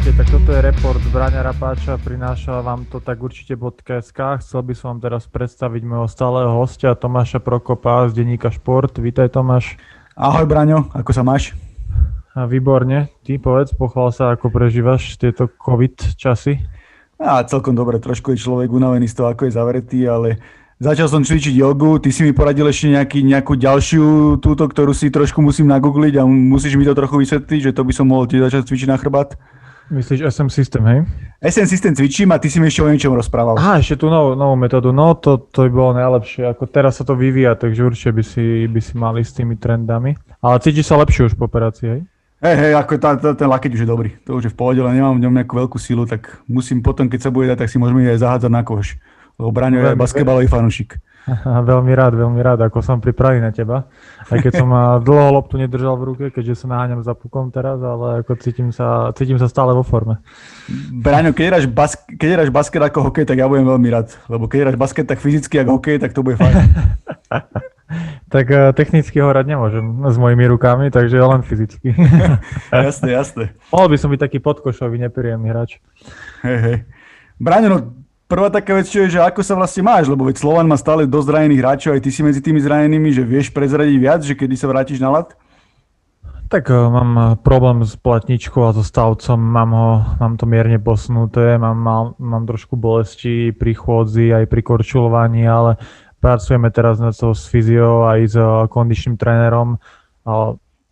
Čaute, tak toto je report Braňa Rapáča, prináša vám to tak určite bodka.sk. Chcel by som vám teraz predstaviť môjho stáleho hostia Tomáša Prokopa z denníka Šport. Vítaj Tomáš. Ahoj Braňo, ako sa máš? A výborne, ty povedz, pochvál sa, ako prežívaš tieto COVID časy. A celkom dobre, trošku je človek unavený z toho, ako je zavretý, ale Začal som cvičiť jogu, ty si mi poradil ešte nejaký, nejakú ďalšiu túto, ktorú si trošku musím nagoogliť a musíš mi to trochu vysvetliť, že to by som mohol tiež začať cvičiť na chrbát. Myslíš SM System, hej? SM System cvičím a ty si mi ešte o niečom rozprával. Aha, ešte tú novú, novú metódu. No to, to by bolo najlepšie. Ako teraz sa to vyvíja, takže určite by si, by si mali s tými trendami. Ale cítiš sa lepšie už po operácii, hej? Hej, hej, ako tá, tá, ten lakeť už je dobrý. To už je v pohode, ale nemám v ňom nejakú veľkú silu, tak musím potom, keď sa bude dať, tak si môžeme aj zahádzať na koš. Lebo Braňo je basketbalový fanúšik. Veľmi rád, veľmi rád, ako som pripravený na teba. Aj keď som dlho loptu nedržal v ruke, keďže sa naháňam za pukom teraz, ale ako cítim sa, cítim sa stále vo forme. Braňo, keď hráš, bas, keď hráš basket ako hokej, tak ja budem veľmi rád. Lebo keď hráš basket tak fyzicky ako hokej, tak to bude fajn. tak uh, technicky ho hrať nemôžem s mojimi rukami, takže len fyzicky. jasné, jasné. Mohol by som byť taký podkošový, nepríjemný hráč. Hej, hej. Braňo, no Prvá taká vec, čo je, že ako sa vlastne máš, lebo veď Slovan má stále dosť zranených hráčov, aj ty si medzi tými zranenými, že vieš prezradiť viac, že kedy sa vrátiš na lat? Tak uh, mám eh, problém s platničkou a so stavcom, mám, ho, mám to mierne posunuté, mám, mám, mám trošku bolesti pri chôdzi aj pri korčulovaní, ale pracujeme teraz na to s fyziou aj s uh, kondičným trénerom.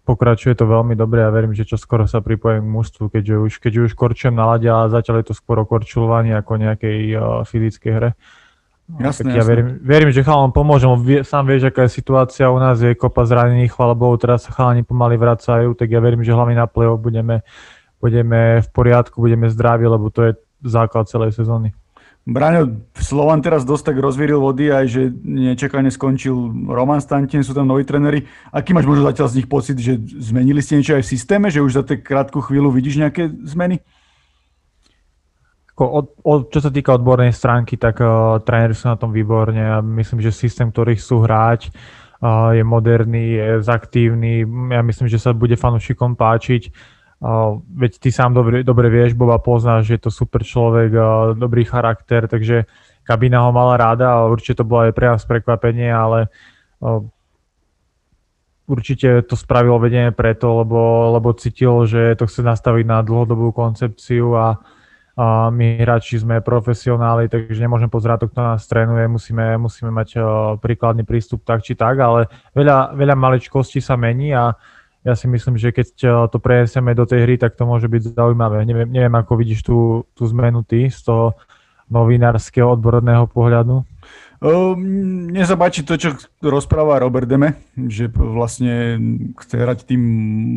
Pokračuje to veľmi dobre a verím, že čo skoro sa pripojím k mužstvu, keďže už, keďže už korčujem na lade, ale zatiaľ je to skôr o korčulovaní ako nejakej uh, fyzickej hre. Jasné, ja verím, verím, že chalom pomôžem, vie, sám vieš, aká je situácia u nás, je kopa zranených, chvála Bohu, teraz sa chalani pomaly vracajú, tak ja verím, že hlavne na play budeme, budeme v poriadku, budeme zdraví, lebo to je základ celej sezóny. Braňo, Slovan teraz dosť tak rozvíril vody, aj že nečakane skončil Roman Stantin, sú tam noví tréneri. Aký máš možno zatiaľ z nich pocit, že zmenili ste niečo aj v systéme, že už za tej krátku chvíľu vidíš nejaké zmeny? Od, od, čo sa týka odbornej stránky, tak uh, tréneri sú na tom výborne a myslím, že systém, ktorý chcú hrať, uh, je moderný, je zaktívny. Ja myslím, že sa bude fanúšikom páčiť Uh, veď ty sám dobre, dobre vieš, Boba poznáš, že je to super človek, uh, dobrý charakter, takže kabína ho mala ráda a určite to bolo aj pre nás prekvapenie, ale uh, určite to spravilo vedenie preto, lebo, lebo cítil, že to chce nastaviť na dlhodobú koncepciu a, a my hráči sme profesionáli, takže nemôžem pozerať to, kto nás trénuje, musíme, musíme mať uh, príkladný prístup tak či tak, ale veľa, veľa maličkostí sa mení a ja si myslím, že keď to prejseme do tej hry, tak to môže byť zaujímavé. Neviem, neviem ako vidíš tú, tú zmenu ty z toho novinárskeho odborného pohľadu. Um, mne sa páči to, čo rozpráva Robert Deme, že vlastne chce hrať tým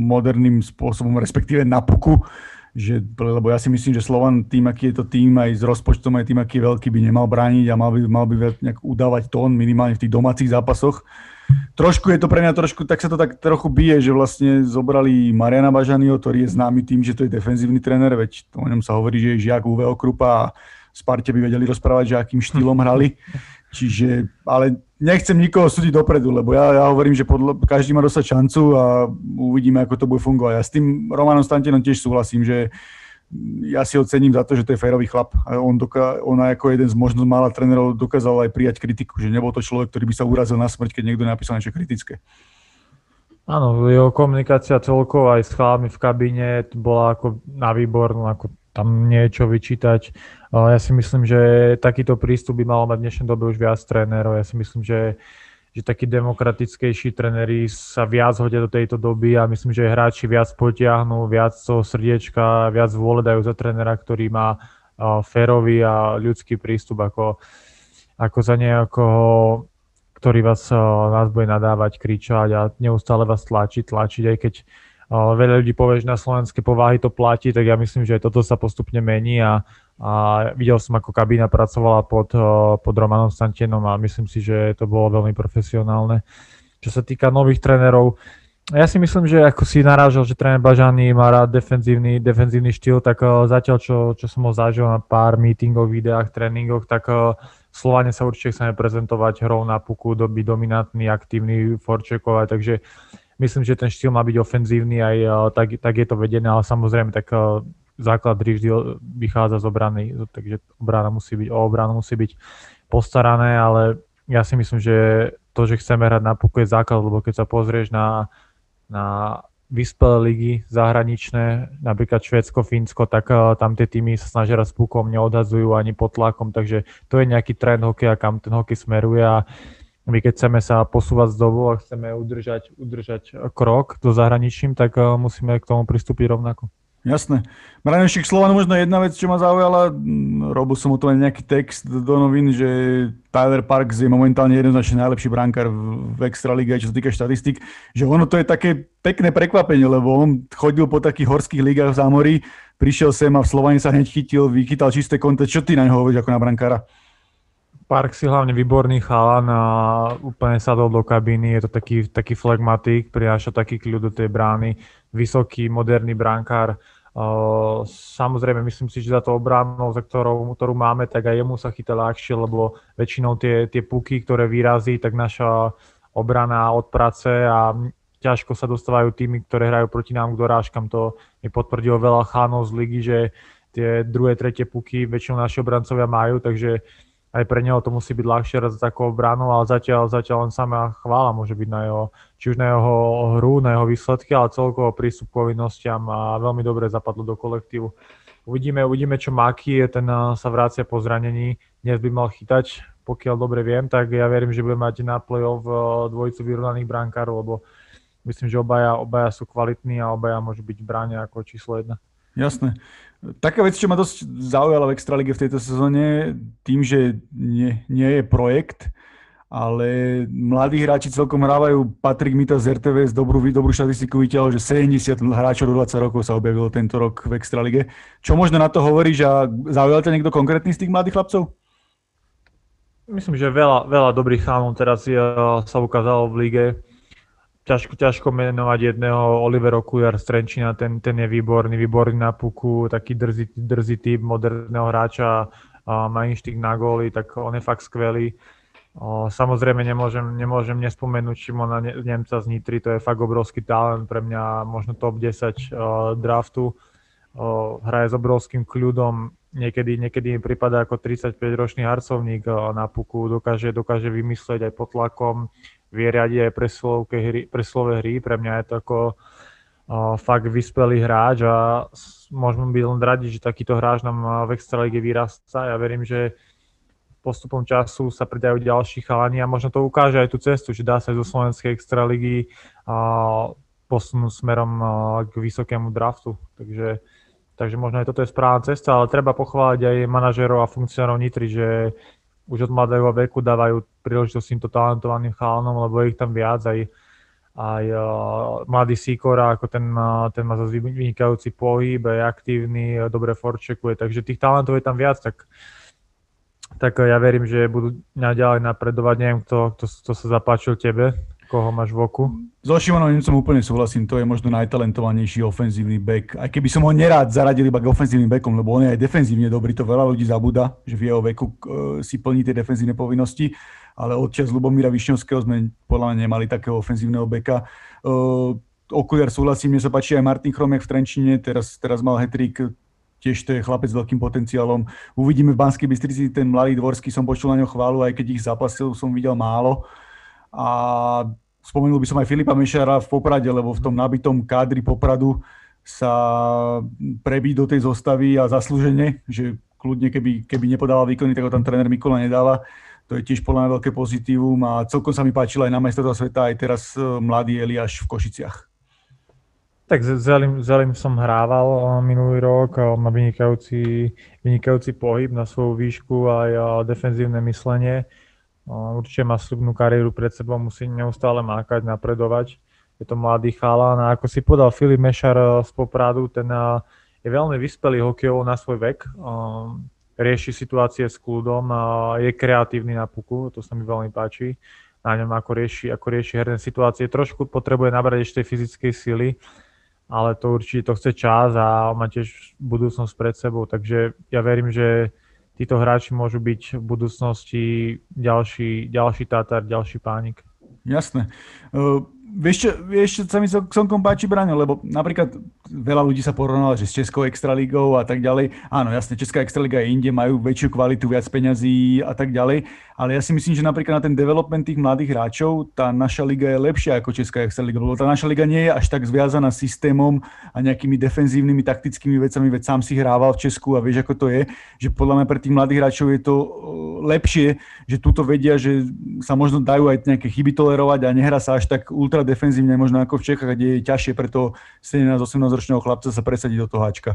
moderným spôsobom, respektíve na puku, že, lebo ja si myslím, že Slovan tým, aký je to tým, aj s rozpočtom, aj tým, aký je veľký, by nemal brániť a mal by, mal by nejak udávať tón minimálne v tých domácich zápasoch trošku je to pre mňa trošku, tak sa to tak trochu bije, že vlastne zobrali Mariana Bažanyho, ktorý je známy tým, že to je defenzívny tréner, veď o ňom sa hovorí, že je žiak UV Okrupa a Sparte by vedeli rozprávať, že akým štýlom hrali. Čiže, ale nechcem nikoho súdiť dopredu, lebo ja, ja hovorím, že podľa, každý má dostať šancu a uvidíme, ako to bude fungovať. Ja s tým Romanom Stantinom tiež súhlasím, že ja si ho cením za to, že to je férový chlap. On, doká, on ako jeden z možno mála trénerov dokázal aj prijať kritiku, že nebol to človek, ktorý by sa urazil na smrť, keď niekto napísal niečo kritické. Áno, jeho komunikácia celkovo aj s chlapmi v kabíne bola ako na výbornú, ako tam niečo vyčítať. Ja si myslím, že takýto prístup by malo mať v dnešnej dobe už viac trénerov. Ja si myslím, že že takí demokratickejší trenery sa viac hodia do tejto doby a myslím, že hráči viac potiahnú, viac toho srdiečka, viac vôle dajú za trenera, ktorý má férový a ľudský prístup ako, ako za nejakoho, ktorý vás, nás bude nadávať, kričať a neustále vás tlačiť, tlačiť, aj keď veľa ľudí povie, že na slovenské povahy to platí, tak ja myslím, že aj toto sa postupne mení a a videl som, ako kabína pracovala pod, eh, pod Romanom Stantenom a myslím si, že to bolo veľmi profesionálne. Čo sa týka nových trénerov, ja si myslím, že ako si narážal, že tréner Bažany má rád defenzívny, defenzívny štýl, tak uh, zatiaľ, čo, čo som ho zažil na pár meetingoch, videách, tréningoch, tak uh, Slovane sa určite chceme prezentovať hrou na puku, do, byť dominantný, aktívny, forčekovať, takže myslím, že ten štýl má byť ofenzívny, aj uh, tak, tak je to vedené, ale samozrejme tak uh, základ vždy vychádza z obrany, takže obrana musí byť, o obranu musí byť postarané, ale ja si myslím, že to, že chceme hrať na puku je základ, lebo keď sa pozrieš na, na vyspelé ligy zahraničné, napríklad Švédsko, Fínsko, tak uh, tam tie týmy sa snažia raz pukom, neodhadzujú ani pod tlakom, takže to je nejaký trend hokeja, kam ten hokej smeruje a my keď chceme sa posúvať z dobu a chceme udržať, udržať krok do zahraničím, tak uh, musíme k tomu pristúpiť rovnako. Jasné. Mranešik Slovan, možno jedna vec, čo ma zaujala, robil som o tom nejaký text do novín, že Tyler Parks je momentálne jednoznačne najlepší brankár v Extralíge, čo sa týka štatistik, že ono to je také pekné prekvapenie, lebo on chodil po takých horských ligách v zámorí, prišiel sem a v Slovane sa hneď chytil, vychytal čisté konte. Čo ty na neho hovoríš ako na brankára? Park si hlavne výborný chalan a úplne sadol do kabíny, je to taký, taký flegmatik, prináša taký kľud do tej brány vysoký, moderný brankár. Samozrejme, myslím si, že za to obranu, za ktorou, ktorú máme, tak aj jemu sa chytá ľahšie, lebo väčšinou tie, tie puky, ktoré vyrazí, tak naša obrana odprace a ťažko sa dostávajú týmy, ktoré hrajú proti nám k dorážkam. To mi potvrdilo veľa chánov z ligy, že tie druhé, tretie puky väčšinou naši obrancovia majú, takže aj pre neho to musí byť ľahšie raz takou obranu, ale zatiaľ, zatiaľ len sama chvála môže byť na jeho, či už na jeho hru, na jeho výsledky, ale celkovo prístup povinnostiam a veľmi dobre zapadlo do kolektívu. Uvidíme, uvidíme, čo Maki je, ten eh, sa vrácia po zranení, dnes by mal chytať, pokiaľ dobre viem, tak ja verím, že bude mať na play-off eh, dvojicu vyrovnaných brankárov, lebo myslím, že obaja, obaja sú kvalitní a obaja môžu byť v bráne ako číslo jedna. Jasné. Taká vec, čo ma dosť zaujala v Extralíge v tejto sezóne, tým, že nie, nie je projekt, ale mladí hráči celkom hrávajú. Patrik Mita z RTVS dobrú, dobrú štatistiku vytiahol, že 70 hráčov do 20 rokov sa objavilo tento rok v Extralige. Čo možno na to hovoríš a zaujal ťa niekto konkrétny z tých mladých chlapcov? Myslím, že veľa, veľa dobrých chánov teraz je, sa ukázalo v lige ťažko, ťažko menovať jedného Oliver Okujar z Trenčina, ten, ten je výborný, výborný na puku, taký drzý, drzý typ moderného hráča, má inštik na góly, tak on je fakt skvelý. Samozrejme nemôžem, nemôžem nespomenúť Šimona Nemca z Nitry, to je fakt obrovský talent, pre mňa možno top 10 o, draftu. O, hraje s obrovským kľudom, niekedy, niekedy mi prípada ako 35-ročný harcovník na puku, dokáže, dokáže vymyslieť aj pod tlakom, vie aj presilovke hry, presilové hry. Pre mňa je to ako uh, fakt vyspelý hráč a môžeme byť len radi, že takýto hráč nám v Extralíge vyrastá. Ja verím, že postupom času sa pridajú ďalší chalani a možno to ukáže aj tú cestu, že dá sa zo Slovenskej Extraligy uh, posunúť smerom k vysokému draftu. Takže, takže možno aj toto je správna cesta, ale treba pochváliť aj manažerov a funkcionárov Nitry, že už od mladého veku dávajú príležitosť týmto talentovaným chalanom, lebo ich tam viac, aj, aj uh, mladý Sikora, ako ten, uh, ten má zase vynikajúci pohyb, je aktívny, dobre forčekuje, takže tých talentov je tam viac, tak, tak ja verím, že budú naďalej napredovať. Neviem, kto, kto, kto sa zapáčil tebe, koho máš v oku? So Šimonom Nemcom úplne súhlasím, to je možno najtalentovanejší ofenzívny back. Aj keby som ho nerád zaradil iba k ofenzívnym backom, lebo on je aj defenzívne dobrý, to veľa ľudí zabúda, že v jeho veku uh, si plní tie defenzívne povinnosti, ale odčas Lubomíra Višňovského sme podľa mňa nemali takého ofenzívneho beka. Uh, okuliar súhlasím, mne sa páči aj Martin Chromek v Trenčine, teraz, teraz mal hetrik, tiež to je chlapec s veľkým potenciálom. Uvidíme v Banskej Bystrici, ten mladý Dvorský, som počul na ňo chválu, aj keď ich zápasil som videl málo. A Spomenul by som aj Filipa Mešara v Poprade, lebo v tom nabitom kádri Popradu sa prebí do tej zostavy a zaslúžene, že kľudne keby, keby nepodával výkony, tak ho tam tréner Mikola nedáva. To je tiež podľa mňa veľké pozitívum a celkom sa mi páčilo aj na majstrovstvá sveta, aj teraz e, mladý Eliáš v Košiciach. Tak Zelim, Zelim som hrával e, minulý rok, má vynikajúci, vynikajúci pohyb na svoju výšku aj e, defenzívne myslenie Určite má slubnú kariéru pred sebou, musí neustále mákať, napredovať. Je to mladý chalan a ako si podal Filip Mešar eh, z Popradu, ten eh, je veľmi vyspelý hokejov na svoj vek. Eh, rieši situácie s kľudom, je kreatívny na puku, to sa mi veľmi páči. Na ňom ako rieši, ako rieši herné situácie. Trošku potrebuje nabrať ešte fyzickej sily, ale to určite to chce čas a má tiež budúcnosť pred sebou. Takže ja verím, že títo hráči môžu byť v budúcnosti ďalší, ďalší Tatar, ďalší pánik. Jasné. Uh, vieš, čo, vieš, čo sa mi celkom páči, Braňo, lebo napríklad veľa ľudí sa porovnalo, že s Českou extraligou a tak ďalej. Áno, jasne, Česká extraliga je inde, majú väčšiu kvalitu, viac peňazí a tak ďalej, ale ja si myslím, že napríklad na ten development tých mladých hráčov, tá naša liga je lepšia ako Česká extraliga, lebo tá naša liga nie je až tak zviazaná systémom a nejakými defenzívnymi, taktickými vecami, veď sám si hrával v Česku a vieš, ako to je, že podľa mňa pre tých mladých hráčov je to lepšie, že túto vedia, že sa možno dajú aj nejaké chyby tolerovať a nehrá sa až tak ultra defenzívne, možno ako v Čechách, kde je ťažšie pre toho 17-18 ročného chlapca sa presadiť do toho háčka.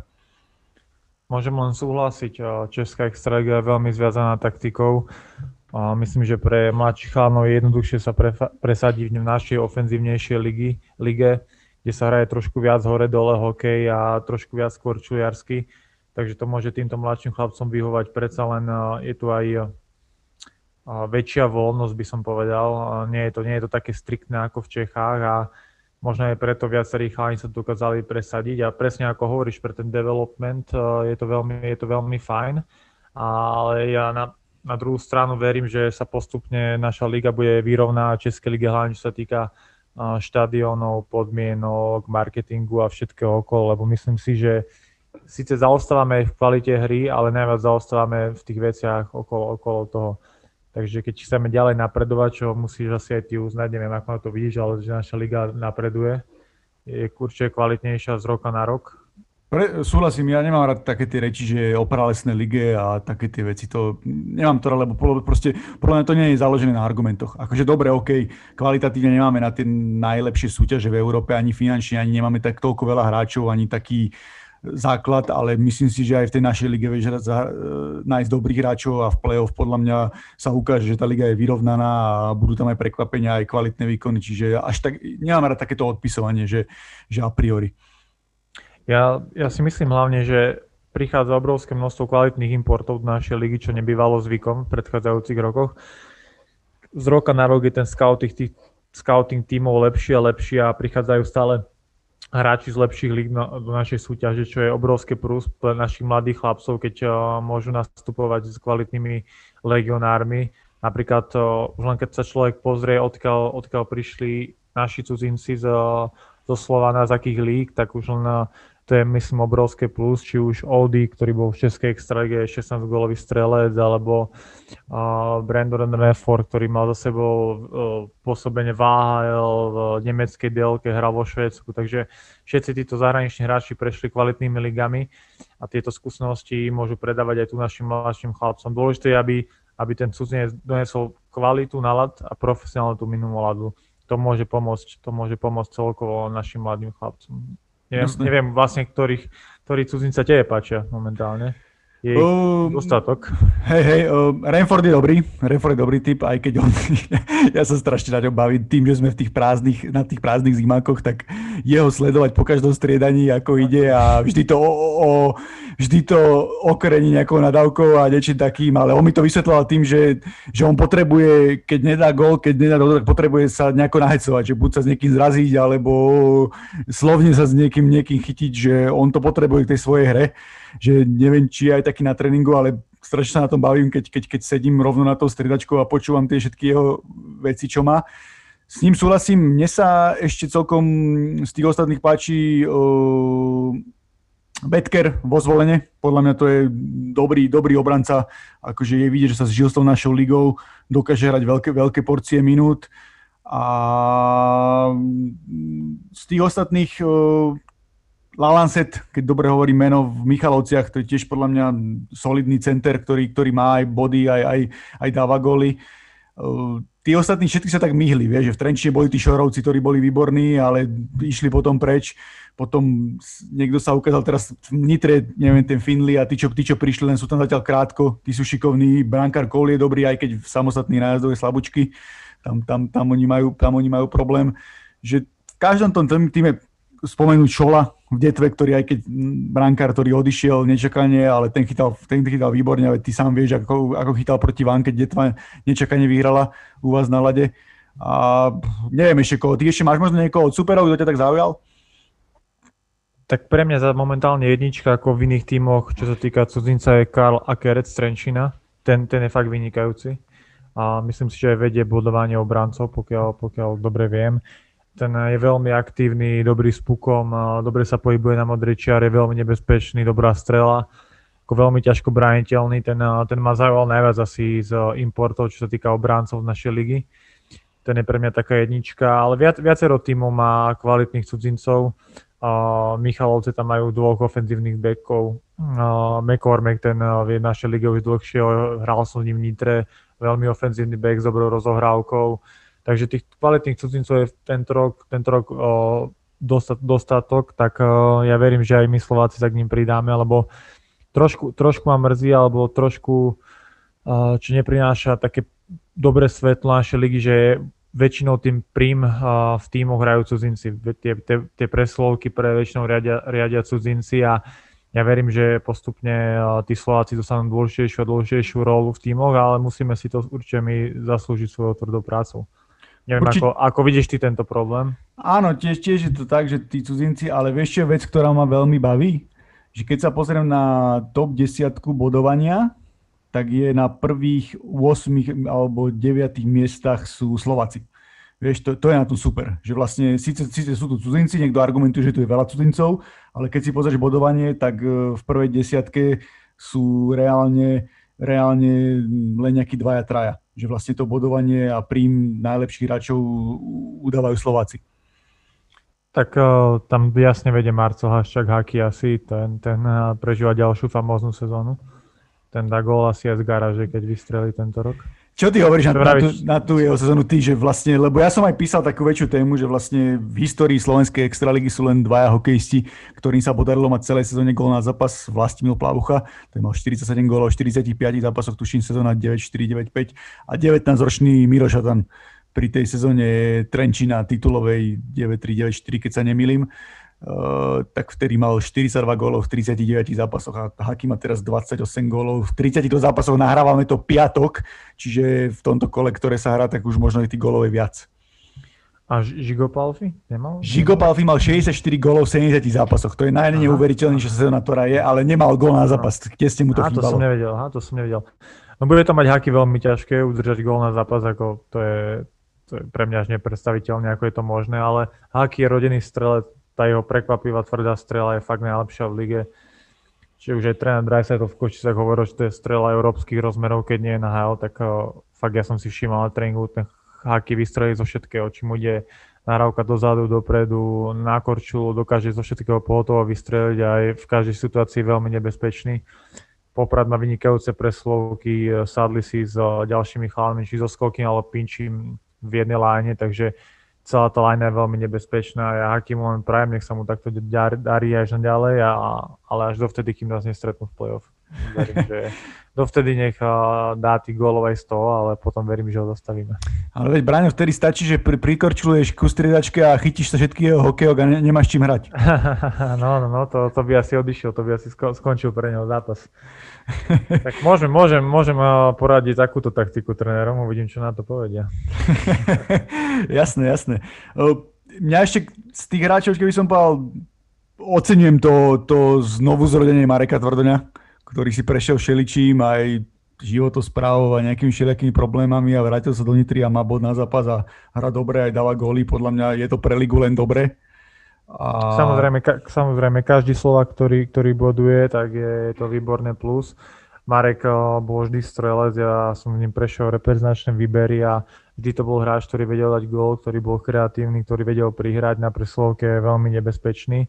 Môžem len súhlasiť, Česká extraliga je veľmi zviazaná taktikou. Myslím, že pre mladších chlánov je jednoduchšie sa presadiť v našej ofenzívnejšej ligy, lige, kde sa hraje trošku viac hore-dole hokej a trošku viac skôr čuliarsky. Takže to môže týmto mladším chlapcom vyhovať. Predsa len je tu aj väčšia voľnosť, by som povedal. Nie je to, nie je to také striktné ako v Čechách a možno aj preto viacerí chalani sa dokázali presadiť a presne ako hovoríš, pre ten development eh, je to veľmi, je to veľmi fajn, ale ja na, na druhú stranu verím, že sa postupne naša liga bude vyrovná Českej lige, hlavne čo sa týka eh, štadiónov, podmienok, marketingu a všetkého okolo, lebo myslím si, že síce zaostávame v kvalite hry, ale najviac zaostávame v tých veciach okolo, okolo toho. Takže keď chceme ďalej napredovať, čo musíš asi aj ty uznať, neviem, ako to vidíš, ale že naša liga napreduje, je určite kvalitnejšia z roka na rok. Pre, súhlasím, ja nemám rád také tie reči, že o pralesné lige a také tie veci, to nemám to rád, lebo proste podľa mňa to nie je založené na argumentoch. Akože dobre, OK, kvalitatívne nemáme na tie najlepšie súťaže v Európe, ani finančne, ani nemáme tak toľko veľa hráčov, ani taký základ, ale myslím si, že aj v tej našej lige vieš e, nájsť dobrých hráčov a v play-off podľa mňa sa ukáže, že tá liga je vyrovnaná a budú tam aj prekvapenia, aj kvalitné výkony, čiže až tak, nemám rád takéto odpisovanie, že, že a priori. Ja, ja si myslím hlavne, že prichádza obrovské množstvo kvalitných importov do našej ligy, čo nebývalo zvykom v predchádzajúcich rokoch. Z roka na rok je ten scouting, tých, scouting tímov lepší a lepší a prichádzajú stále hráči z lepších líg do našej súťaže, čo je obrovské prús pre našich mladých chlapcov, keď uh, môžu nastupovať s kvalitnými legionármi. Napríklad uh, už len keď sa človek pozrie, odkiaľ, odkiaľ prišli naši cudzinci z, zo Slovana, z akých líg, tak už len to je myslím obrovské plus, či už Ody, ktorý bol v Českej extrage 16 gólový strelec, alebo uh, Brandon Refford, ktorý mal za sebou uh, pôsobenie v AHL, v nemeckej dielke, hral vo Švédsku, takže všetci títo zahraniční hráči prešli kvalitnými ligami a tieto skúsenosti môžu predávať aj tu našim mladším chlapcom. Dôležité je, aby, aby ten cudzinec donesol kvalitu, nalad a profesionálnu tú minulú ladu. To môže pomôcť, to môže pomôcť celkovo našim mladým chlapcom. Neviem, neviem vlastne, ktorých, ktorí cudzinca tebe páčia momentálne. Je uh, dostatok. Hej, hej, uh, Renford je dobrý, Renford je dobrý typ, aj keď on, ja sa strašne na ňom bavím tým, že sme v tých prázdnych, na tých prázdnych zimákoch, tak jeho sledovať po každom striedaní, ako ide a vždy to o, o, vždy to okrení nejakou nadávkou a niečím takým, ale on mi to vysvetloval tým, že, že on potrebuje, keď nedá gol, keď nedá gol, tak potrebuje sa nejako nahecovať, že buď sa s niekým zraziť, alebo slovne sa s niekým, niekým chytiť, že on to potrebuje k tej svojej hre, že neviem, či aj taký na tréningu, ale strašne sa na tom bavím, keď, keď, keď sedím rovno na tou striedačkou a počúvam tie všetky jeho veci, čo má. S ním súhlasím, mne sa ešte celkom z tých ostatných páči uh, Betker vo zvolenie, podľa mňa to je dobrý, dobrý obranca, akože je vidieť, že sa zžil s tou našou ligou, dokáže hrať veľké, veľké porcie minút. A z tých ostatných uh, Lalanset, keď dobre hovorím meno, v Michalovciach, to je tiež podľa mňa solidný center, ktorý, ktorý má aj body, aj, aj, aj dáva góly. Uh, tí ostatní všetci sa tak myhli, vieš, že v Trenčine boli tí šorovci, ktorí boli výborní, ale išli potom preč. Potom niekto sa ukázal teraz v Nitre, neviem, ten Finley a tí, čo, tí, čo prišli, len sú tam zatiaľ krátko, tí sú šikovní, brankár Cole je dobrý, aj keď v samostatný nájazdov je slabúčky, tam, tam, tam, oni majú, tam oni majú problém, že v každom tom týme spomenúť Šola v Detve, ktorý aj keď brankár, ktorý odišiel nečakane, ale ten chytal, ten chytal výborne, ale ty sám vieš, ako, ako chytal proti vám, keď Detva nečakane vyhrala u vás na lade. A neviem ešte koho, ty ešte máš možno niekoho od superov, kto ťa tak zaujal? Tak pre mňa za momentálne jednička ako v iných tímoch, čo sa týka cudzinca, je Karl Akerec Trenčina. Ten, ten je fakt vynikajúci. A myslím si, že aj vedie budovanie obrancov, pokiaľ, pokiaľ dobre viem. Ten je veľmi aktívny, dobrý s pukom, dobre sa pohybuje na modrej čiare, veľmi nebezpečný, dobrá strela, ako veľmi ťažko brániteľný, ten, ten ma zaujal najviac asi z importov, čo sa týka obráncov z našej ligy. Ten je pre mňa taká jednička, ale viac, viacero tímov má kvalitných cudzincov. Uh, Michalovce tam majú dvoch ofenzívnych bekov. Uh, McCormack, ten v našej lige už dlhšie, hral som s ním Nitre, veľmi ofenzívny bek s dobrou rozohrávkou. Takže tých kvalitných cudzincov je tento rok, tento rok uh, dostatok, tak uh, ja verím, že aj my Slováci sa k ním pridáme, lebo trošku, trošku ma mrzí, alebo trošku, uh, čo neprináša také dobré svetlo našej ligy, že väčšinou tým prím uh, v týmoch hrajú cudzinci. Tie, tie, tie preslovky pre väčšinou riadia, riadia cudzinci a ja verím, že postupne tí Slováci dostanú dôležitejšiu a dôležitejšiu rolu v tímoch, ale musíme si to určite my zaslúžiť svojou tvrdou prácou. Neviem, Určite... ako, ako vidíš ty tento problém? Áno, tiež, tiež je to tak, že tí cudzinci, ale vieš čo vec, ktorá ma veľmi baví? Že keď sa pozriem na top 10 bodovania, tak je na prvých 8 alebo 9 miestach sú Slováci. Vieš, to, to je na tom super, že vlastne síce, síce sú tu cudzinci, niekto argumentuje, že tu je veľa cudzincov, ale keď si pozrieš bodovanie, tak e, v prvej desiatke sú reálne, reálne len nejakí dvaja, traja. Že vlastne to bodovanie a príjm najlepších hráčov udávajú Slováci. Tak uh, tam jasne vedie Marco Haščák Haki asi, ten, ten uh, prežíva ďalšiu famóznu sezónu. Ten dá gól asi aj z garáže, keď vystrelí tento rok. Čo ty hovoríš na, na, tú, na tú jeho sezónu? Ty, že vlastne, lebo ja som aj písal takú väčšiu tému, že vlastne v histórii slovenskej extraligy sú len dvaja hokejisti, ktorým sa podarilo mať celé sezóne gól na zápas Vlastimil Plavucha, ten mal 47 gólov, 45 zápasoch, tuším sezóna 9-4, 9-5 a 19-ročný Miro Šatan pri tej sezóne Trenčina titulovej 9-3, 9-4, keď sa nemýlim tak vtedy mal 42 gólov v 39 zápasoch a Haki má teraz 28 gólov. V 32 zápasoch nahrávame to piatok, čiže v tomto kole, ktoré sa hrá, tak už možno aj tých gólov je viac. A Žigo Palfi nemal? Žigo Palfi mal 64 gólov v 70 zápasoch. To je najneuveriteľnejšia sezóna, ktorá je, ale nemal gól na zápas. Kde ste mu to aha, chýbalo? to som nevedel, aha, to som nevedel. No bude to mať Haki veľmi ťažké, udržať gól na zápas, ako to je, to je pre mňa až nepredstaviteľné, ako je to možné, ale Haki je rodený strelec, tá jeho prekvapivá tvrdá strela je fakt najlepšia v lige. Čiže už aj tréner Dreisaitl v Košicách hovoril, že to je strela európskych rozmerov, keď nie je na HL, tak uh, fakt ja som si všímal na tréningu, ten háky vystrelí zo všetkého, či mu ide nahrávka dozadu, dopredu, na dokáže zo všetkého pohotovo vystreliť a je v každej situácii veľmi nebezpečný. Poprad má vynikajúce preslovky, e, sadli si s ďalšími chalmi, či so skokým alebo pinčím v jednej láne, takže celá tá line je veľmi nebezpečná. Ja Hakimu len prajem, nech sa mu takto darí až ďalej, a, ale až dovtedy, kým nás nestretnú v play-off. Verím, že dovtedy nech dá tých gólov aj z toho, ale potom verím, že ho zastavíme. Ale veď Braňo, vtedy stačí, že pri, prikorčuluješ ku striedačke a chytíš sa všetky jeho hokejok a ne, nemáš čím hrať. no, no, no, to, to by asi odišiel, to by asi skončil pre neho zápas. tak môžem, môžem, môžem poradiť takúto taktiku trénerom, uvidím, čo na to povedia. jasné, jasné. Mňa ešte z tých hráčov, keby som povedal, ocenujem to, to znovu zrodenie Mareka Tvrdoňa, ktorý si prešiel šeličím aj životosprávou a nejakými všelijakými problémami a vrátil sa do Nitry a má bod na zápas a hra dobre, aj dáva góly. Podľa mňa je to pre ligu len dobre. A... Samozrejme, ka- samozrejme, každý Slovak, ktorý, ktorý boduje, tak je, je to výborné plus. Marek eh, bol vždy strelec, ja som v ním prešiel reprezentačné výbery a vždy to bol hráč, ktorý vedel dať gól, ktorý bol kreatívny, ktorý vedel prihrať na preslovke, veľmi nebezpečný.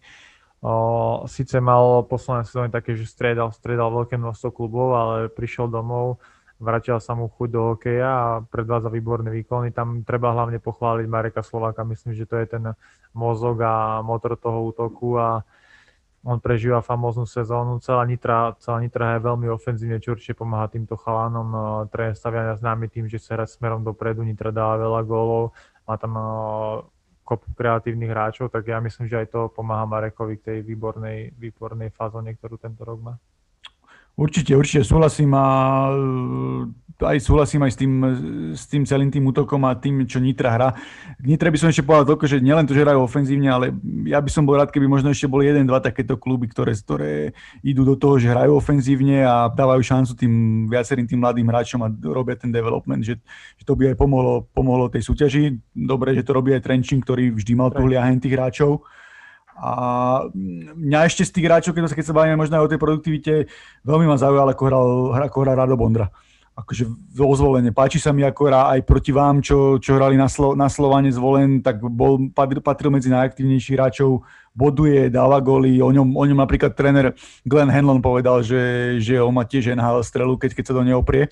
O, Sice mal posledné sezóny také, že striedal, striedal veľké množstvo klubov, ale prišiel domov, vrátila sa mu chuť do hokeja a predvádza výborné výkony. Tam treba hlavne pochváliť Mareka Slováka. Myslím, že to je ten mozog a motor toho útoku a on prežíva famóznu sezónu. Celá Nitra, celá Nitra je veľmi ofenzívne, čo určite pomáha týmto chalánom. Tréner stavia známy tým, že sa hrať smerom dopredu, Nitra dáva veľa gólov, má tam kopu kreatívnych hráčov, tak ja myslím, že aj to pomáha Marekovi k tej výbornej, výbornej fazóne, ktorú tento rok má. Určite, určite súhlasím a aj súhlasím aj s tým, s tým celým tým útokom a tým, čo Nitra hrá. K Nitre by som ešte povedal toľko, že nielen to, že hrajú ofenzívne, ale ja by som bol rád, keby možno ešte boli jeden, dva takéto kluby, ktoré, ktoré idú do toho, že hrajú ofenzívne a dávajú šancu tým viacerým tým mladým hráčom a robia ten development, že, že to by aj pomohlo, pomohlo tej súťaži. Dobre, že to robí aj Trenčín, ktorý vždy mal tu tých hráčov. A mňa ešte z tých hráčov, keď, keď sa bavíme možno aj o tej produktivite, veľmi ma zaujal, ako hral, ako hral Rado Bondra akože ozvolenie. Páči sa mi ako hrá aj proti vám, čo, čo hrali na, Slo, na Slovane zvolen, tak bol, patril, medzi najaktívnejších hráčov, boduje, dáva góly. O ňom, o ňom napríklad tréner Glenn Hanlon povedal, že, že on má tiež NHL strelu, keď, keď sa do neho oprie.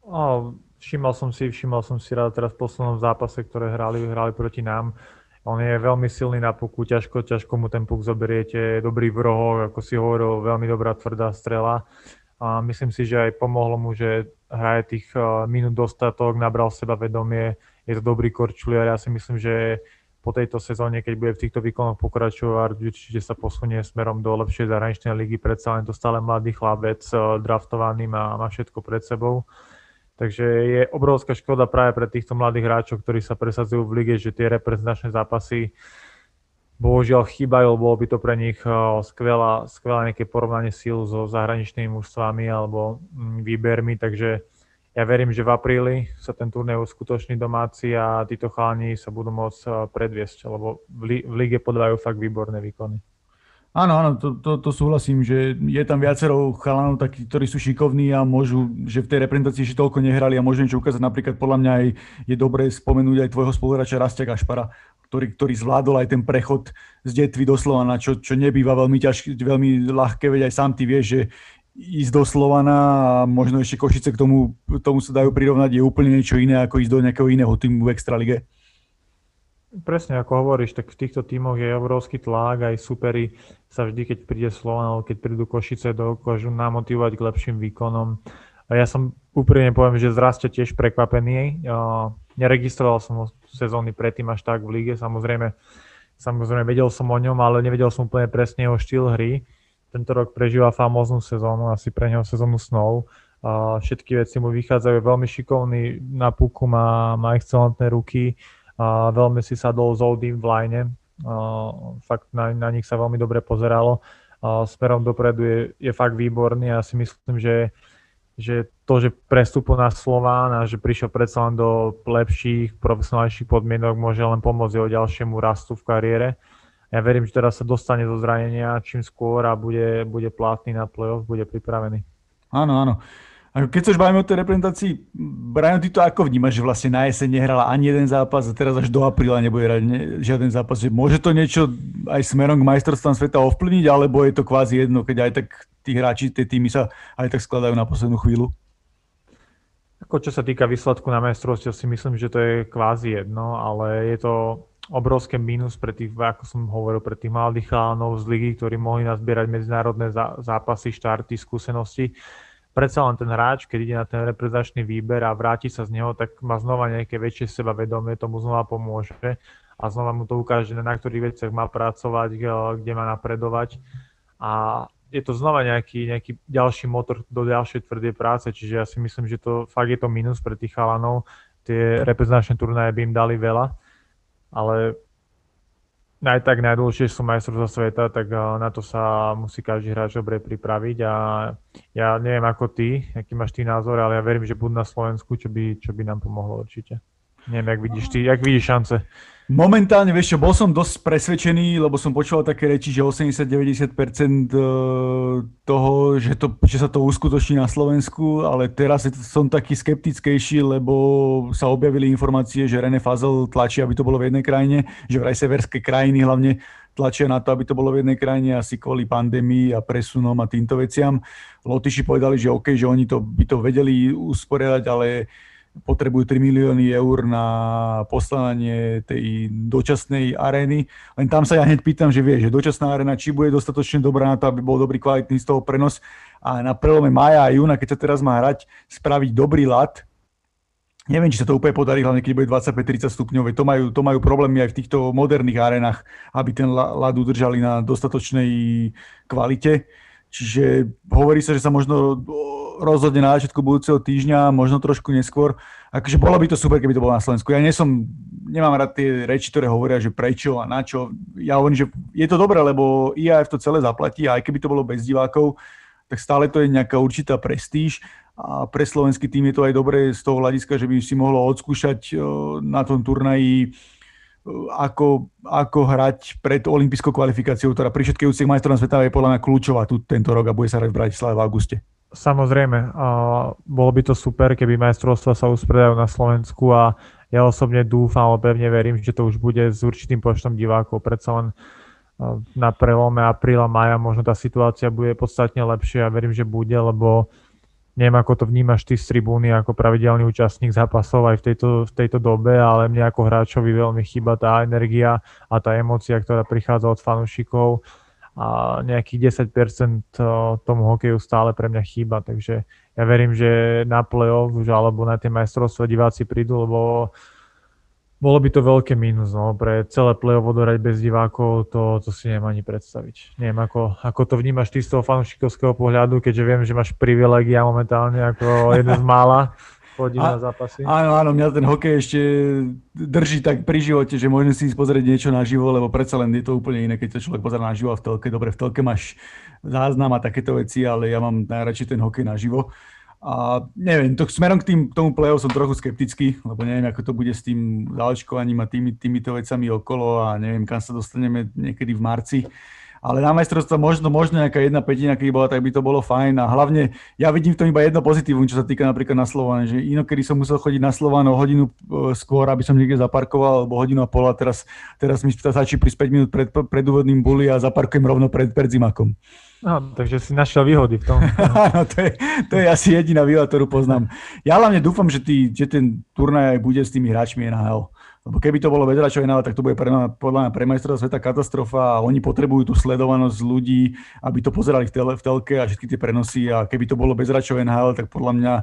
Oh, všimol som si, všimol som si rád teraz v poslednom zápase, ktoré hrali, hrali proti nám on je veľmi silný na puku, ťažko, ťažko mu ten puk zoberiete, dobrý v rohoch, ako si hovoril, veľmi dobrá tvrdá strela. A myslím si, že aj pomohlo mu, že hraje tých minút dostatok, nabral seba vedomie, je to dobrý korčuliar. Ja si myslím, že po tejto sezóne, keď bude v týchto výkonoch pokračovať, určite sa posunie smerom do lepšej zahraničnej ligy, predsa len to stále mladý chlapec, draftovaný, má, má všetko pred sebou. Takže je obrovská škoda práve pre týchto mladých hráčov, ktorí sa presadzujú v lige, že tie reprezentačné zápasy bohužiaľ chýbajú, bolo by to pre nich eh, skvelá, skvelá nejaké porovnanie síl so zahraničnými mužstvami alebo mm, výbermi, takže ja verím, že v apríli sa ten turnej uskutoční domáci a títo chalani sa budú môcť eh, predviesť, lebo v, lige podávajú fakt výborné výkony. Áno, áno, to, to, to súhlasím, že je tam viacero chalanov takí, ktorí sú šikovní a môžu, že v tej reprezentácii ešte toľko nehrali a môžu niečo ukázať. Napríklad podľa mňa aj, je dobré spomenúť aj tvojho spoluhráča Rastia Kašpara, ktorý, ktorý zvládol aj ten prechod z detvy do Slovana, čo, čo nebýva veľmi, ťažké, veľmi ľahké, veď aj sám ty vieš, že ísť do Slovana a možno ešte Košice k tomu, tomu sa dajú prirovnať, je úplne niečo iné, ako ísť do nejakého iného týmu v Extralige. Presne ako hovoríš, tak v týchto tímoch je obrovský tlak, aj superi sa vždy, keď príde Slovan, keď prídu Košice, dokážu namotivovať k lepším výkonom. A ja som úprimne poviem, že zraste tiež prekvapený. Neregistroval som sezóny predtým až tak v líge, samozrejme, samozrejme vedel som o ňom, ale nevedel som úplne presne jeho štýl hry. Tento rok prežíva famóznu sezónu, asi pre neho sezónu snov. Všetky veci mu vychádzajú veľmi šikovný, na puku má, má excelentné ruky, a veľmi si sadol z Oldym v line. Fakt na, na nich sa veľmi dobre pozeralo. Smerom dopredu je, je fakt výborný a ja si myslím, že, že to, že prestúpil na Slován a že prišiel predsa len do lepších, profesionálnejších podmienok, môže len pomôcť jeho ďalšiemu rastu v kariére. Ja verím, že teraz sa dostane do zranenia čím skôr a bude, bude platný na playoff, bude pripravený. Áno, áno. Ako keď sa už bavíme o tej reprezentácii, Brian, ty to ako vnímaš, že vlastne na jeseň nehrala ani jeden zápas a teraz až do apríla nebude hrať ne, žiaden zápas. Že môže to niečo aj smerom k majstrovstvám sveta ovplyvniť, alebo je to kvázi jedno, keď aj tak tí hráči, tie týmy sa aj tak skladajú na poslednú chvíľu? Ako čo sa týka výsledku na majstrovstve, si myslím, že to je kvázi jedno, ale je to obrovské mínus pre tých, ako som hovoril, pre tých mladých chálnov z ligy, ktorí mohli nazbierať medzinárodné zápasy, štarty, skúsenosti predsa len ten hráč, keď ide na ten reprezentačný výber a vráti sa z neho, tak má znova nejaké väčšie sebavedomie, tomu znova pomôže a znova mu to ukáže, na ktorých veciach má pracovať, eh, kde má napredovať a je to znova nejaký, nejaký ďalší motor do ďalšej tvrdej práce, čiže ja si myslím, že to fakt je to minus pre tých chalanov. Tie reprezentačné turnaje by im dali veľa, ale aj tak najdôležitejšie sú majstrovstvá sveta, tak eh, na to sa musí každý hráč dobre pripraviť a ja neviem ako ty, aký máš ty názor, ale ja verím, že budú na Slovensku, čo by, čo by nám pomohlo určite. Neviem, jak vidíš ty, jak vidíš šance. Momentálne, vieš čo, bol som dosť presvedčený, lebo som počúval také reči, že 80-90% e, toho, že, to, že sa to uskutoční na Slovensku, ale teraz som taký skeptickejší, lebo sa objavili informácie, že René Fazel tlačí, aby to bolo v jednej krajine, že vraj severské krajiny hlavne tlačia na to, aby to bolo v jednej krajine asi kvôli pandémii a presunom a týmto veciam. Lotyši povedali, že OK, že oni to, by to vedeli usporiadať, ale potrebujú 3 milióny eur na poslananie tej dočasnej arény. Len tam sa ja hneď pýtam, že vie, že dočasná aréna, či bude dostatočne dobrá na to, aby bol dobrý kvalitný z toho prenos. A na prelome maja a júna, keď sa teraz má hrať, spraviť dobrý lat, Neviem, či sa to úplne podarí, hlavne keď bude 25-30 stupňové. To majú, to majú problémy aj v týchto moderných arenách, aby ten ľad udržali na dostatočnej kvalite. Čiže hovorí sa, že sa možno rozhodne na začiatku budúceho týždňa, možno trošku neskôr. Akože bolo by to super, keby to bolo na Slovensku. Ja nie som, nemám rád tie reči, ktoré hovoria, že prečo a na čo. Ja hovorím, že je to dobré, lebo IAF to celé zaplatí a aj keby to bolo bez divákov, tak stále to je nejaká určitá prestíž a pre slovenský tým je to aj dobré z toho hľadiska, že by si mohlo odskúšať na tom turnaji ako, ako hrať pred olympijskou kvalifikáciou, ktorá pri všetkých úciach majstrovstvách sveta je podľa mňa kľúčová tu tento rok a bude sa hrať v Bratislave v auguste. Samozrejme, bolo by to super, keby majstrovstva sa uspredajú na Slovensku a ja osobne dúfam, ale pevne verím, že to už bude s určitým počtom divákov. Predsa len na prelome apríla, maja možno tá situácia bude podstatne lepšia a verím, že bude, lebo neviem, ako to vnímaš ty z tribúny ako pravidelný účastník zápasov aj v tejto, v tejto dobe, ale mne ako hráčovi veľmi chýba tá energia a tá emocia, ktorá prichádza od fanúšikov a nejakých 10% tomu hokeju stále pre mňa chýba, takže ja verím, že na play-off už alebo na tie majstrovstvá diváci prídu, lebo bolo by to veľké mínus, no, pre celé play-off odohrať bez divákov, to, to si neviem ani predstaviť. Neviem, ako, ako to vnímaš ty z toho fanúšikovského pohľadu, keďže viem, že máš privilegia momentálne ako jeden z mála chodí na zápasy. Áno, áno, mňa ten hokej ešte drží tak pri živote, že môžem si ísť pozrieť niečo na živo, lebo predsa len je to úplne iné, keď to človek pozerá na živo a v telke. Dobre, v telke máš záznam a takéto veci, ale ja mám najradšej ten hokej na živo. A neviem, to smerom k tým, tomu play-off som trochu skeptický, lebo neviem, ako to bude s tým záležkovaním a tými, týmito vecami okolo a neviem, kam sa dostaneme niekedy v marci. Ale na majstrovstvo možno, možno nejaká jedna petina, keď bola, tak by to bolo fajn. A hlavne ja vidím v tom iba jedno pozitívum, čo sa týka napríklad na Slovan, že inokedy som musel chodiť na Slovan o hodinu e, skôr, aby som niekde zaparkoval, alebo hodinu a pol a teraz, teraz mi stačí pri 5 minút pred, pred úvodným bully a zaparkujem rovno pred, pred zimakom. No, takže si našiel výhody v tom. Áno, to je, to je asi jediná výhoda, ktorú poznám. Ja hlavne dúfam, že, tý, že ten turnaj bude s tými hráčmi NHL. Lebo keby to bolo hráčov NHL, tak to bude pre, podľa mňa pre majstra sveta katastrofa a oni potrebujú tú sledovanosť ľudí, aby to pozerali v, tele, v telke a všetky tie prenosy a keby to bolo bez hráčov NHL, tak podľa mňa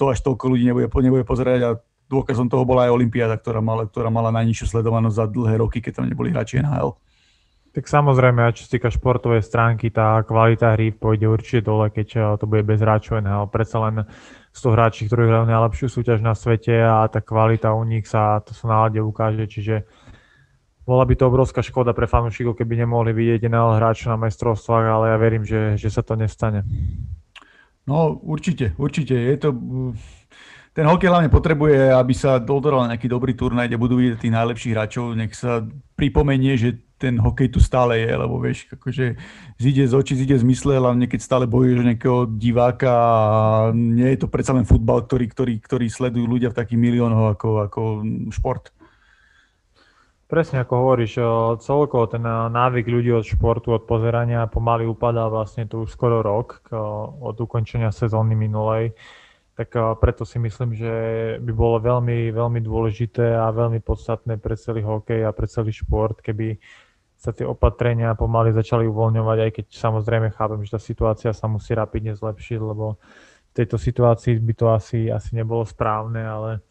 to až toľko ľudí nebude, nebude pozerať a dôkazom toho bola aj Olympiáda, ktorá mala, ktorá mala najnižšiu sledovanosť za dlhé roky, keď tam neboli hráči NHL. Tak samozrejme, čo sa týka športovej stránky, tá kvalita hry pôjde určite dole, keď eh, to bude bez hráčov NHL. Predsa len sú to hráči, ktorí hrajú najlepšiu súťaž na svete a tá kvalita u nich sa to sa nálade ukáže, čiže bola by to obrovská škoda pre fanúšikov, keby nemohli vidieť NHL hráčov na majstrovstvách, ale ja verím, že, že sa to nestane. No určite, určite. Je to, ten hokej hlavne potrebuje, aby sa dodoral nejaký dobrý turnaj, kde budú vidieť tých najlepších hráčov. Nech sa pripomenie, že ten hokej tu stále je, lebo vieš, akože zíde z očí, zíde z mysle, hlavne keď stále bojuješ nejakého diváka a nie je to predsa len futbal, ktorý, ktorý, ktorý sledujú ľudia v takých miliónoch ako, ako šport. Presne ako hovoríš, celkovo ten návyk ľudí od športu, od pozerania pomaly upadá vlastne tu skoro rok od ukončenia sezóny minulej tak preto si myslím, že by bolo veľmi, veľmi dôležité a veľmi podstatné pre celý hokej a pre celý šport, keby sa tie opatrenia pomaly začali uvoľňovať, aj keď samozrejme chápem, že tá situácia sa musí rapidne zlepšiť, lebo v tejto situácii by to asi, asi nebolo správne, ale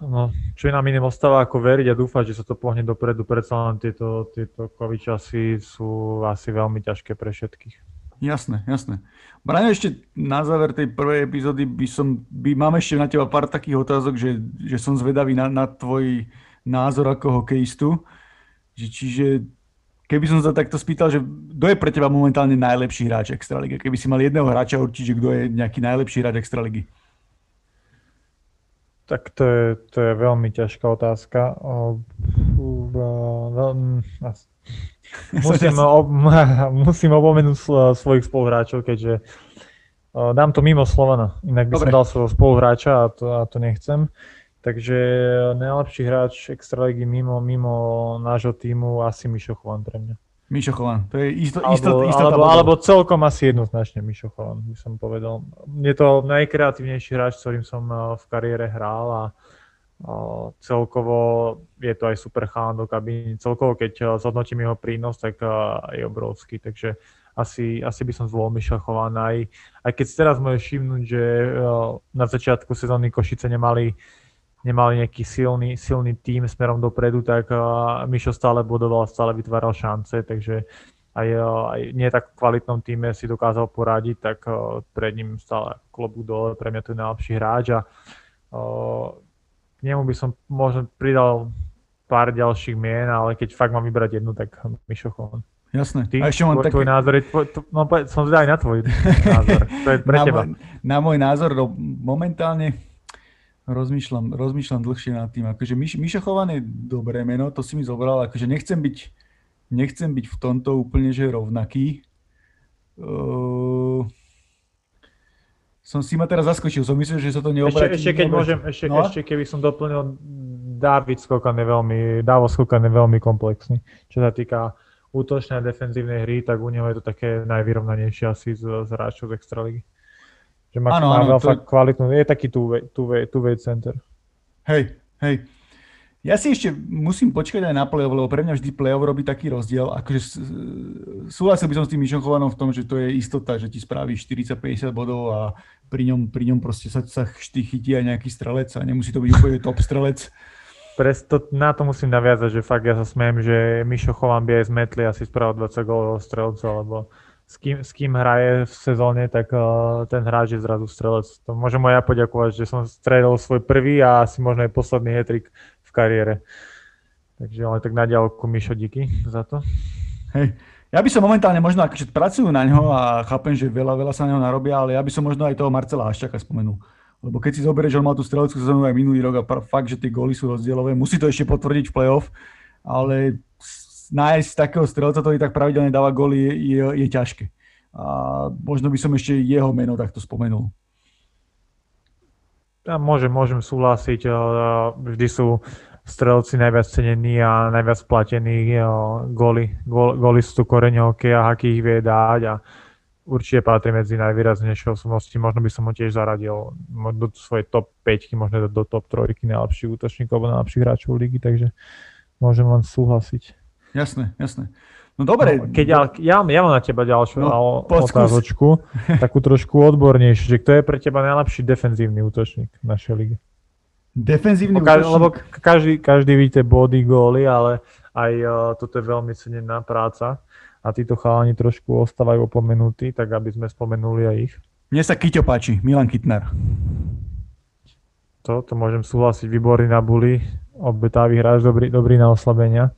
no, čo je nám iným ostáva ako veriť a dúfať, že sa to pohne dopredu, predsa len tieto, tieto časy sú asi veľmi ťažké pre všetkých. Jasné, jasné. Braňo, ešte na záver tej prvej epizódy by som, by, mám ešte na teba pár takých otázok, že, že som zvedavý na, na tvoj názor ako hokejistu. Že, čiže keby som sa takto spýtal, že kto je pre teba momentálne najlepší hráč Extraligy? Keby si mal jedného hráča určiť, že kto je nejaký najlepší hráč Extraligy? Tak to je, to je veľmi ťažká otázka. Musím, ob, musím opomenúť svojich spoluhráčov, keďže dám to mimo Slovana. Inak by Dobre. som dal svojho spoluhráča a to, a to nechcem. Takže najlepší hráč Extraligy mimo, mimo nášho týmu asi Mišo Chovan pre mňa. Mišo Chovan, to je isto, alebo, isto, isto alebo, alebo celkom asi jednoznačne Mišo Chovan, by som povedal. Je to najkreatívnejší hráč, s ktorým som v kariére hral a celkovo je to aj super chalán do kabíny. Celkovo, keď zhodnotím jeho prínos, tak je obrovský. Takže asi, asi by som zvolil Michal Chovan. Aj, aj keď teraz môžeš všimnúť, že na začiatku sezóny Košice nemali, nemali nejaký silný, silný tým smerom dopredu, tak Mišo stále bodoval, stále vytváral šance, takže aj, aj nie tak kvalitnom týme si dokázal poradiť, tak pred ním stále klobúk dole, pre mňa to je najlepší hráč a k nemu by som možno pridal pár ďalších mien, ale keď fakt mám vybrať jednu, tak Mišo Chovan. Jasné. Ty, a ešte mám tvoj, taký... názor, je tvoj, to, no, som zvedavý na tvoj názor. To je pre na teba. Môj, na môj názor no, momentálne rozmýšľam, rozmýšľam dlhšie nad tým. Akože Miš, Mišo Chovan je dobré meno, to si mi zobral. Akože nechcem byť, nechcem byť v tomto úplne že rovnaký. Uh, som si ma teraz zaskočil, som myslel, že sa to neobratí. Ešte, ešte keď môžem, ešte, no? ešte keby som doplnil, David Skokan je veľmi, Davo Skokan je veľmi komplexný, čo sa týka útočnej a defenzívnej hry, tak u neho je to také najvyrovnanejšie asi z, z hráčov z Extraligy. Že má, ano, má ano, to... kvalitnú, je taký two-way, center. Hej, hej. Ja si ešte musím počkať aj na play-off, lebo pre mňa vždy play-off robí taký rozdiel. Akože súhlasil by som s tým Mišom v tom, že to je istota, že ti spraví 40-50 bodov a pri ňom, pri ňom proste sa, sa chytí aj nejaký strelec a nemusí to byť úplne top strelec. Presto, na to musím naviazať, že fakt ja sa smiem, že Mišo Chovan by aj zmetli asi spravil 20 gólov strelcov, lebo s kým, s kým hraje v sezóne, tak uh, ten hráč je zrazu strelec. To môžem aj ja poďakovať, že som stredol svoj prvý a asi možno aj posledný hetrik kariére. Takže ale tak na ďalku Mišo, díky za to. Hej. Ja by som momentálne možno, akože pracujú na ňo a chápem, že veľa, veľa sa na ňo narobia, ale ja by som možno aj toho Marcela Haščaka spomenul. Lebo keď si zoberieš, že on mal tú streleckú sezónu aj minulý rok a fakt, že tie góly sú rozdielové, musí to ešte potvrdiť v play-off, ale nájsť takého strelca, ktorý tak pravidelne dáva góly, je, je, je ťažké. A možno by som ešte jeho meno takto spomenul. Ja môžem, môžem súhlasiť. Vždy sú strelci najviac cenení a najviac platení góly. Góly sú tu koreň hokeja, aký ich vie dať a určite patrí medzi najvýraznejšie osobnosti. Možno by som ho tiež zaradil do svojej top 5, možno do, do top 3 najlepších útočníkov alebo najlepších hráčov ligy, takže môžem len súhlasiť. Jasné, jasné. No dobre. No, keď ja, ja, ja mám na teba ďalšiu no, otázočku, takú trošku odbornejšiu, že kto je pre teba najlepší defenzívny útočník v našej lige? Defenzívny útočník? Lebo každý, každý vidíte body, góly, ale aj uh, toto je veľmi cenená práca a títo chalani trošku ostávajú opomenutí, tak aby sme spomenuli aj ich. Mne sa Kyťo páči, Milan Kitner. To, to môžem súhlasiť, výborný na buli, obetavý hráč, dobrý, dobrý na oslabenia.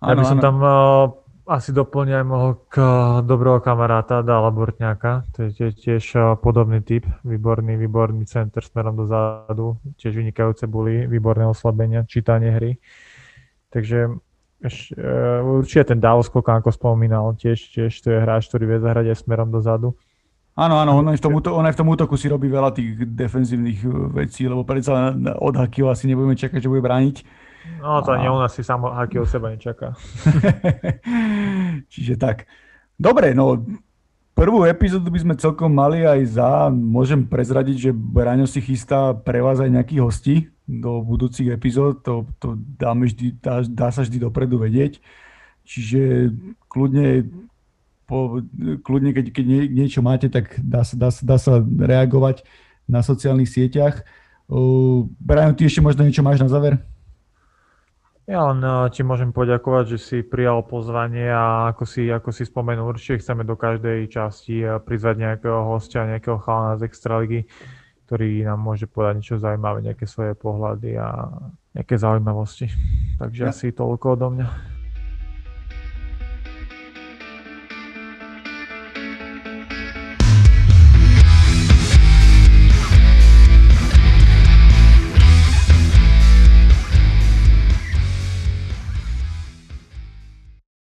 Ja by som ano. tam uh, asi doplnil aj môjho k, dobrého kamaráta Dala Bortňáka, to je tiež uh, podobný typ, výborný, výborný center smerom dozadu, tiež vynikajúce boli, výborné oslabenia, čítanie hry. Takže uh, určite ten Davos ako spomínal, tiež, tiež to je hráč, ktorý vie zahrať aj smerom dozadu. Áno, áno, on aj, v tom, on aj v tom útoku si robí veľa tých defenzívnych vecí, lebo predsa od Hakiho asi nebudeme čakať, že bude brániť. No to a... nie, on asi sám Hakiho seba nečaká. Čiže tak. Dobre, no prvú epizódu by sme celkom mali aj za. Môžem prezradiť, že Braňo si chystá pre vás aj nejakých hostí do budúcich epizód, to, to dáme vždy, dá, dá sa vždy dopredu vedieť. Čiže kľudne, po, kľudne keď, keď nie, niečo máte, tak dá sa, dá, dá sa reagovať na sociálnych sieťach. Uh, Brian, ty ešte možno niečo máš na záver? Ja len uh, ti môžem poďakovať, že si prijal pozvanie a ako si, ako si spomenul, určite chceme do každej časti uh, prizvať nejakého hostia, nejakého chalana z Extraligy ktorý nám môže povedať niečo zaujímavé, nejaké svoje pohľady a nejaké zaujímavosti. Takže ja. asi toľko odo mňa.